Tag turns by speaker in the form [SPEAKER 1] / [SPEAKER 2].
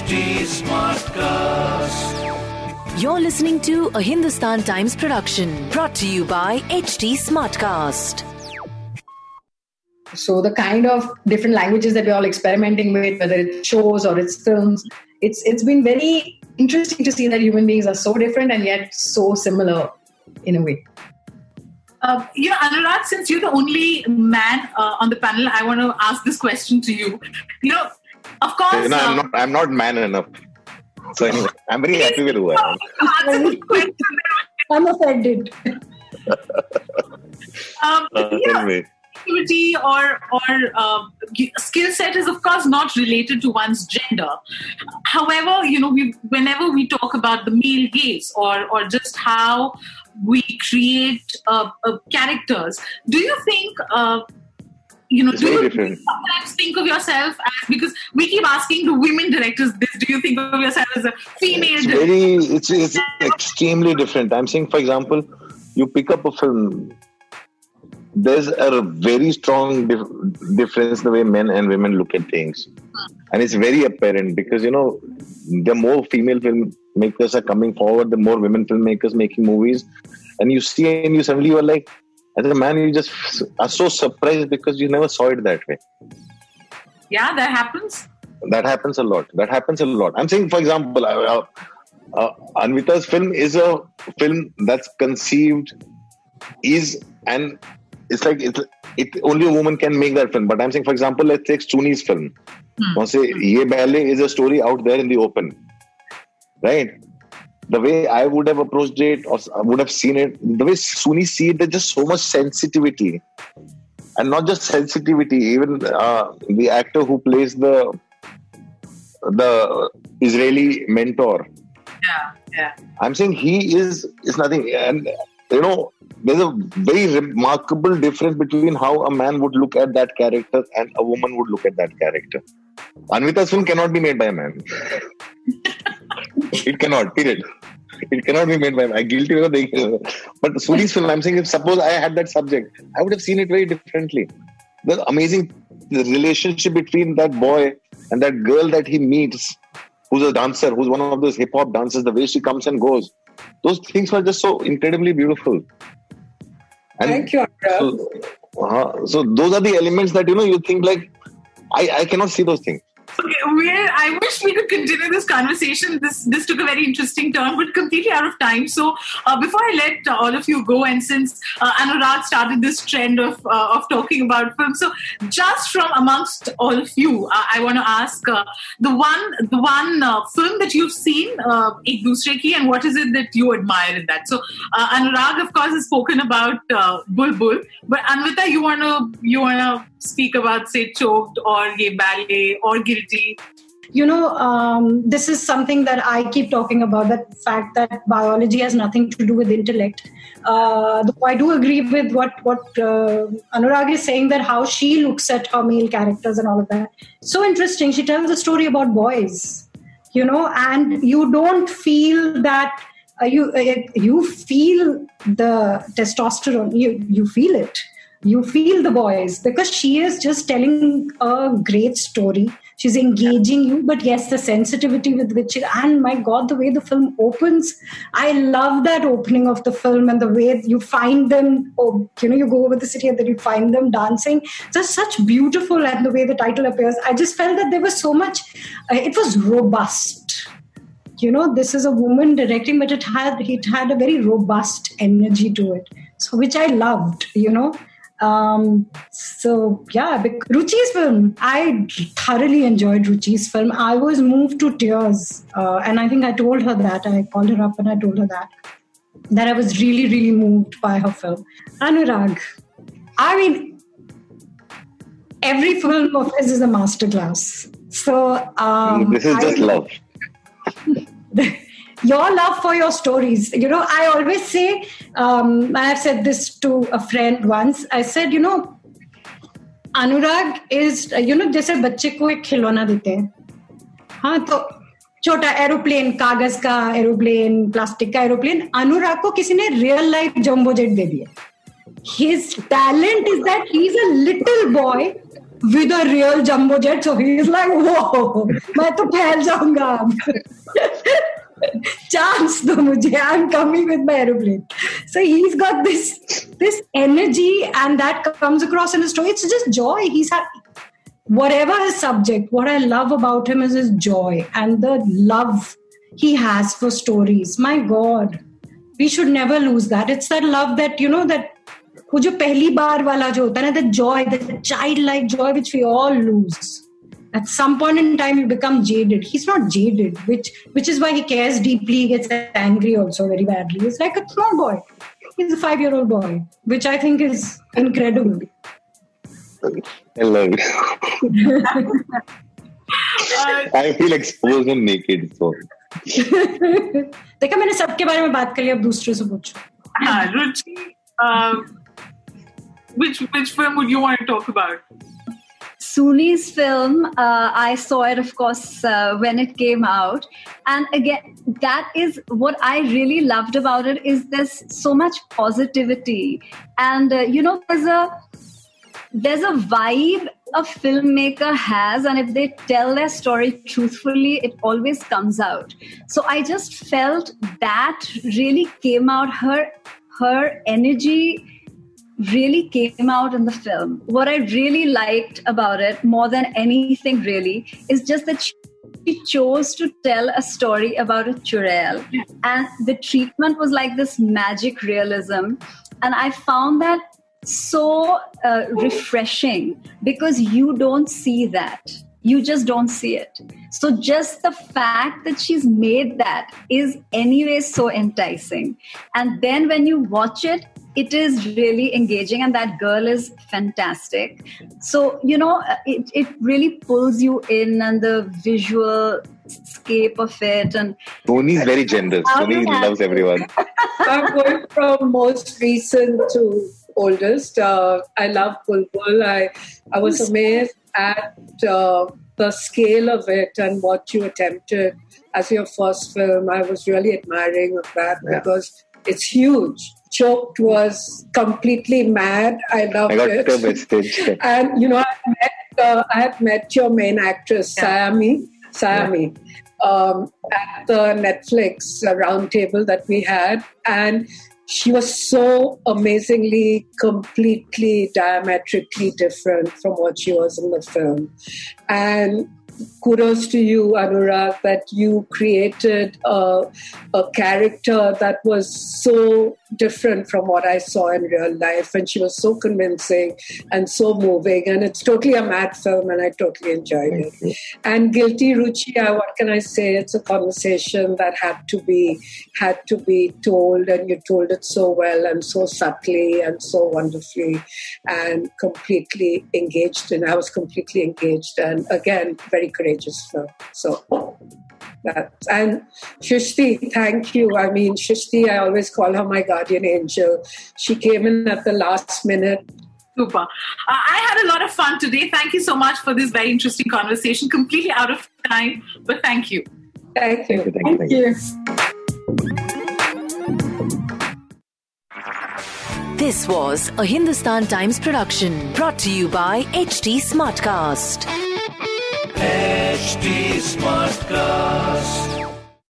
[SPEAKER 1] HT Smartcast.
[SPEAKER 2] You're listening to a Hindustan Times production brought to you by HT Smartcast.
[SPEAKER 3] So the kind of different languages that we're all experimenting with, whether it's shows or it's films, it's it's been very interesting to see that human beings are so different and yet so similar in a way.
[SPEAKER 4] Uh, you know, Anurag, since you're the only man uh, on the panel, I want to ask this question to you. You know, of course,
[SPEAKER 5] You know, I'm
[SPEAKER 4] uh,
[SPEAKER 5] not. I'm not man enough. So anyway, I'm very happy with who I am.
[SPEAKER 4] answer this question.
[SPEAKER 3] I'm offended.
[SPEAKER 4] Um,
[SPEAKER 5] Uh,
[SPEAKER 4] you
[SPEAKER 5] anyway,
[SPEAKER 4] activity or or uh, skill set is of course not related to one's gender. However, you know, we, whenever we talk about the male gaze or or just how we create uh, uh, characters, do you think? You know,
[SPEAKER 5] It's
[SPEAKER 4] do you sometimes think of yourself as because we keep asking the women directors this? Do you think of yourself as a female?
[SPEAKER 5] it's
[SPEAKER 4] director?
[SPEAKER 5] very. It's it's extremely different. I'm saying, for example, you pick up a film. There's a very strong dif- difference the way men and women look at things, hmm. and it's very apparent because you know the more female filmmakers are coming forward, the more women filmmakers making movies, and you see and you suddenly you're like, as a man, you just are so surprised because you never saw it that way.
[SPEAKER 4] Yeah, that happens.
[SPEAKER 5] that happens a lot that happens a lot i'm saying for example uh, uh, uh, anvita's film is a film that's conceived is and it's like it's, it only a woman can make that film but i'm saying for example let's take Sooni's film
[SPEAKER 4] Hmm.
[SPEAKER 5] say ye ballet is a story out there in the open right the way i would have approached it or would have seen it the way Sooni see it there's just so much sensitivity and not just sensitivity even uh, the actor who plays the the Israeli mentor.
[SPEAKER 4] Yeah, yeah.
[SPEAKER 5] I'm saying he is is nothing, and you know there's a very remarkable difference between how a man would look at that character and a woman would look at that character. Anvita's film cannot be made by a man. it cannot. Period. It cannot be made by. I'm guilty But Sooni's film, I'm saying, if suppose I had that subject, I would have seen it very differently. The amazing the relationship between that boy and that girl that he meets, who's a dancer, who's one of those hip hop dancers, the way she comes and goes, those things were just so incredibly beautiful. And
[SPEAKER 3] Thank you,
[SPEAKER 5] So, uh, so those are the elements that you know you think like I, I cannot see those things.
[SPEAKER 4] Okay, I wish we could continue this conversation. This this took a very interesting turn, but completely out of time. So uh, before I let uh, all of you go, and since uh, Anurag started this trend of uh, of talking about film, so just from amongst all of you, uh, I want to ask uh, the one the one film that you've seen, uh, Ek Dusre Ki, and what is it that you admire in that? So Anurag, of course, has spoken about Bulbbul, but Anvita, you wanna you wanna speak about say Choked or Yeh Ballet or Guilty?
[SPEAKER 3] You know um, this is something that i keep talking about the fact that biology has nothing to do with intellect. Uh, i do agree with what what uh, anurag is saying that how she looks at her male characters and all of that. So interesting. She tells a story about boys you know and you don't feel that uh, you uh, you feel the testosterone you you feel it. You feel the boys because she is just telling a great story she's engaging you but yes the sensitivity with which it, and my god the way the film opens i love that opening of the film and the way you find them oh, you know you go over the city and then you find them dancing. Just such beautiful and the way the title appears i just felt that there was so much uh, it was robust. You know this is a woman directing but it had it had a very robust energy to it so which i loved you know um so yeah ruchi's film i thoroughly enjoyed ruchi's film. I was moved to tears uh, and i think i told her that i called her up and i told her that that i was really really moved by her film. Anurag i mean every film of his is a masterclass. So um,
[SPEAKER 5] this is
[SPEAKER 3] I-
[SPEAKER 5] just love.
[SPEAKER 3] your love for your stories. You know, I always say, um, I have said this to a friend once. I said, you know, Anurag is you know जैसे बच्चे को एक खिलौना देते हैं हाँ तो छोटा एरोप्लेन कागज का एरोप्लेन प्लास्टिक का एरोप्लेन अनुराग को किसी ने रियल लाइफ जम्बो जेट दे दिया his talent is that he's a little boy with a real jumbo jet. So he's like, whoa, मैं तो फैल जाऊंगा chance do mujhe i'm coming with my aeroplane so he's got this this energy and that comes across in his story it's just joy he's had whatever his subject what i love about him is his joy and the love he has for stories my god we should never lose that it's that love that you know that वो जो पहली बार वाला जो होता है ना the Joy the child like joy which we all loose at some point in time you become jaded he's not jaded which which is why he cares deeply he gets angry also very badly he's like a small boy he's a five year old boy which i think is incredible
[SPEAKER 5] i love it i feel exposed and naked so
[SPEAKER 3] देखा मैंने सबके बारे में बात कर लिया अब दूसरे से पूछो
[SPEAKER 4] हाँ रुचि which which film would you want to talk about
[SPEAKER 6] Sooni's film, uh, I saw it, of course, uh, when it came out. And again, that is what I really loved about it is there's so much positivity. And, uh, you know, there's a, there's a vibe a filmmaker has and if they tell their story truthfully it always comes out so i just felt that really came out her her energy really came out in the film. What I really liked about it, more than anything really, is just that she chose to tell a story about a churel. And the treatment was like this magic realism. And I found that so uh, refreshing because you don't see that. You just don't see it. So, just the fact that she's made that is, anyway, so enticing. And then when you watch it, it is really engaging and that girl is fantastic. So you know it, it really pulls you in and the visual scape of it and
[SPEAKER 5] Tony is very generous. Tony loves everyone.
[SPEAKER 7] I'm going from most recent to oldest. Uh, I love Bulbbul. I, I was amazed at uh, the scale of it and what you attempted. As your first film I was really admiring of that yeah. because it's huge Choked was completely mad. I loved
[SPEAKER 5] I got
[SPEAKER 7] it.
[SPEAKER 5] The message.
[SPEAKER 7] and you know, I met, uh, I had met your main actress, yeah. Saiyami, Saiyami, yeah. um, at the Netflix uh, roundtable that we had, and she was so amazingly, completely diametrically different from what she was in the film, and kudos to you, Anurag, that you created a, a, character that was so different from what I saw in real life. And she was so convincing and so moving. And it's totally a mad film, and I totally enjoyed Thank it. You. And Guilty Ruchia, what can I say? It's a conversation that had to be had to be told, and you told it so well and so subtly and so wonderfully and completely engaged. And I was completely engaged. And again, very courageous film. So that and Shrishti, thank you. I mean, Shrishti, I always call her my guardian angel. She came in at the last minute.
[SPEAKER 4] Super. Uh, I had a lot of fun today. Thank you so much for this very interesting conversation. Completely out of time, but thank you.
[SPEAKER 7] Thank you.
[SPEAKER 3] Thank you. Thank you.
[SPEAKER 2] This was a Hindustan Times production brought to you by HT Smartcast.
[SPEAKER 1] HT Smartcast.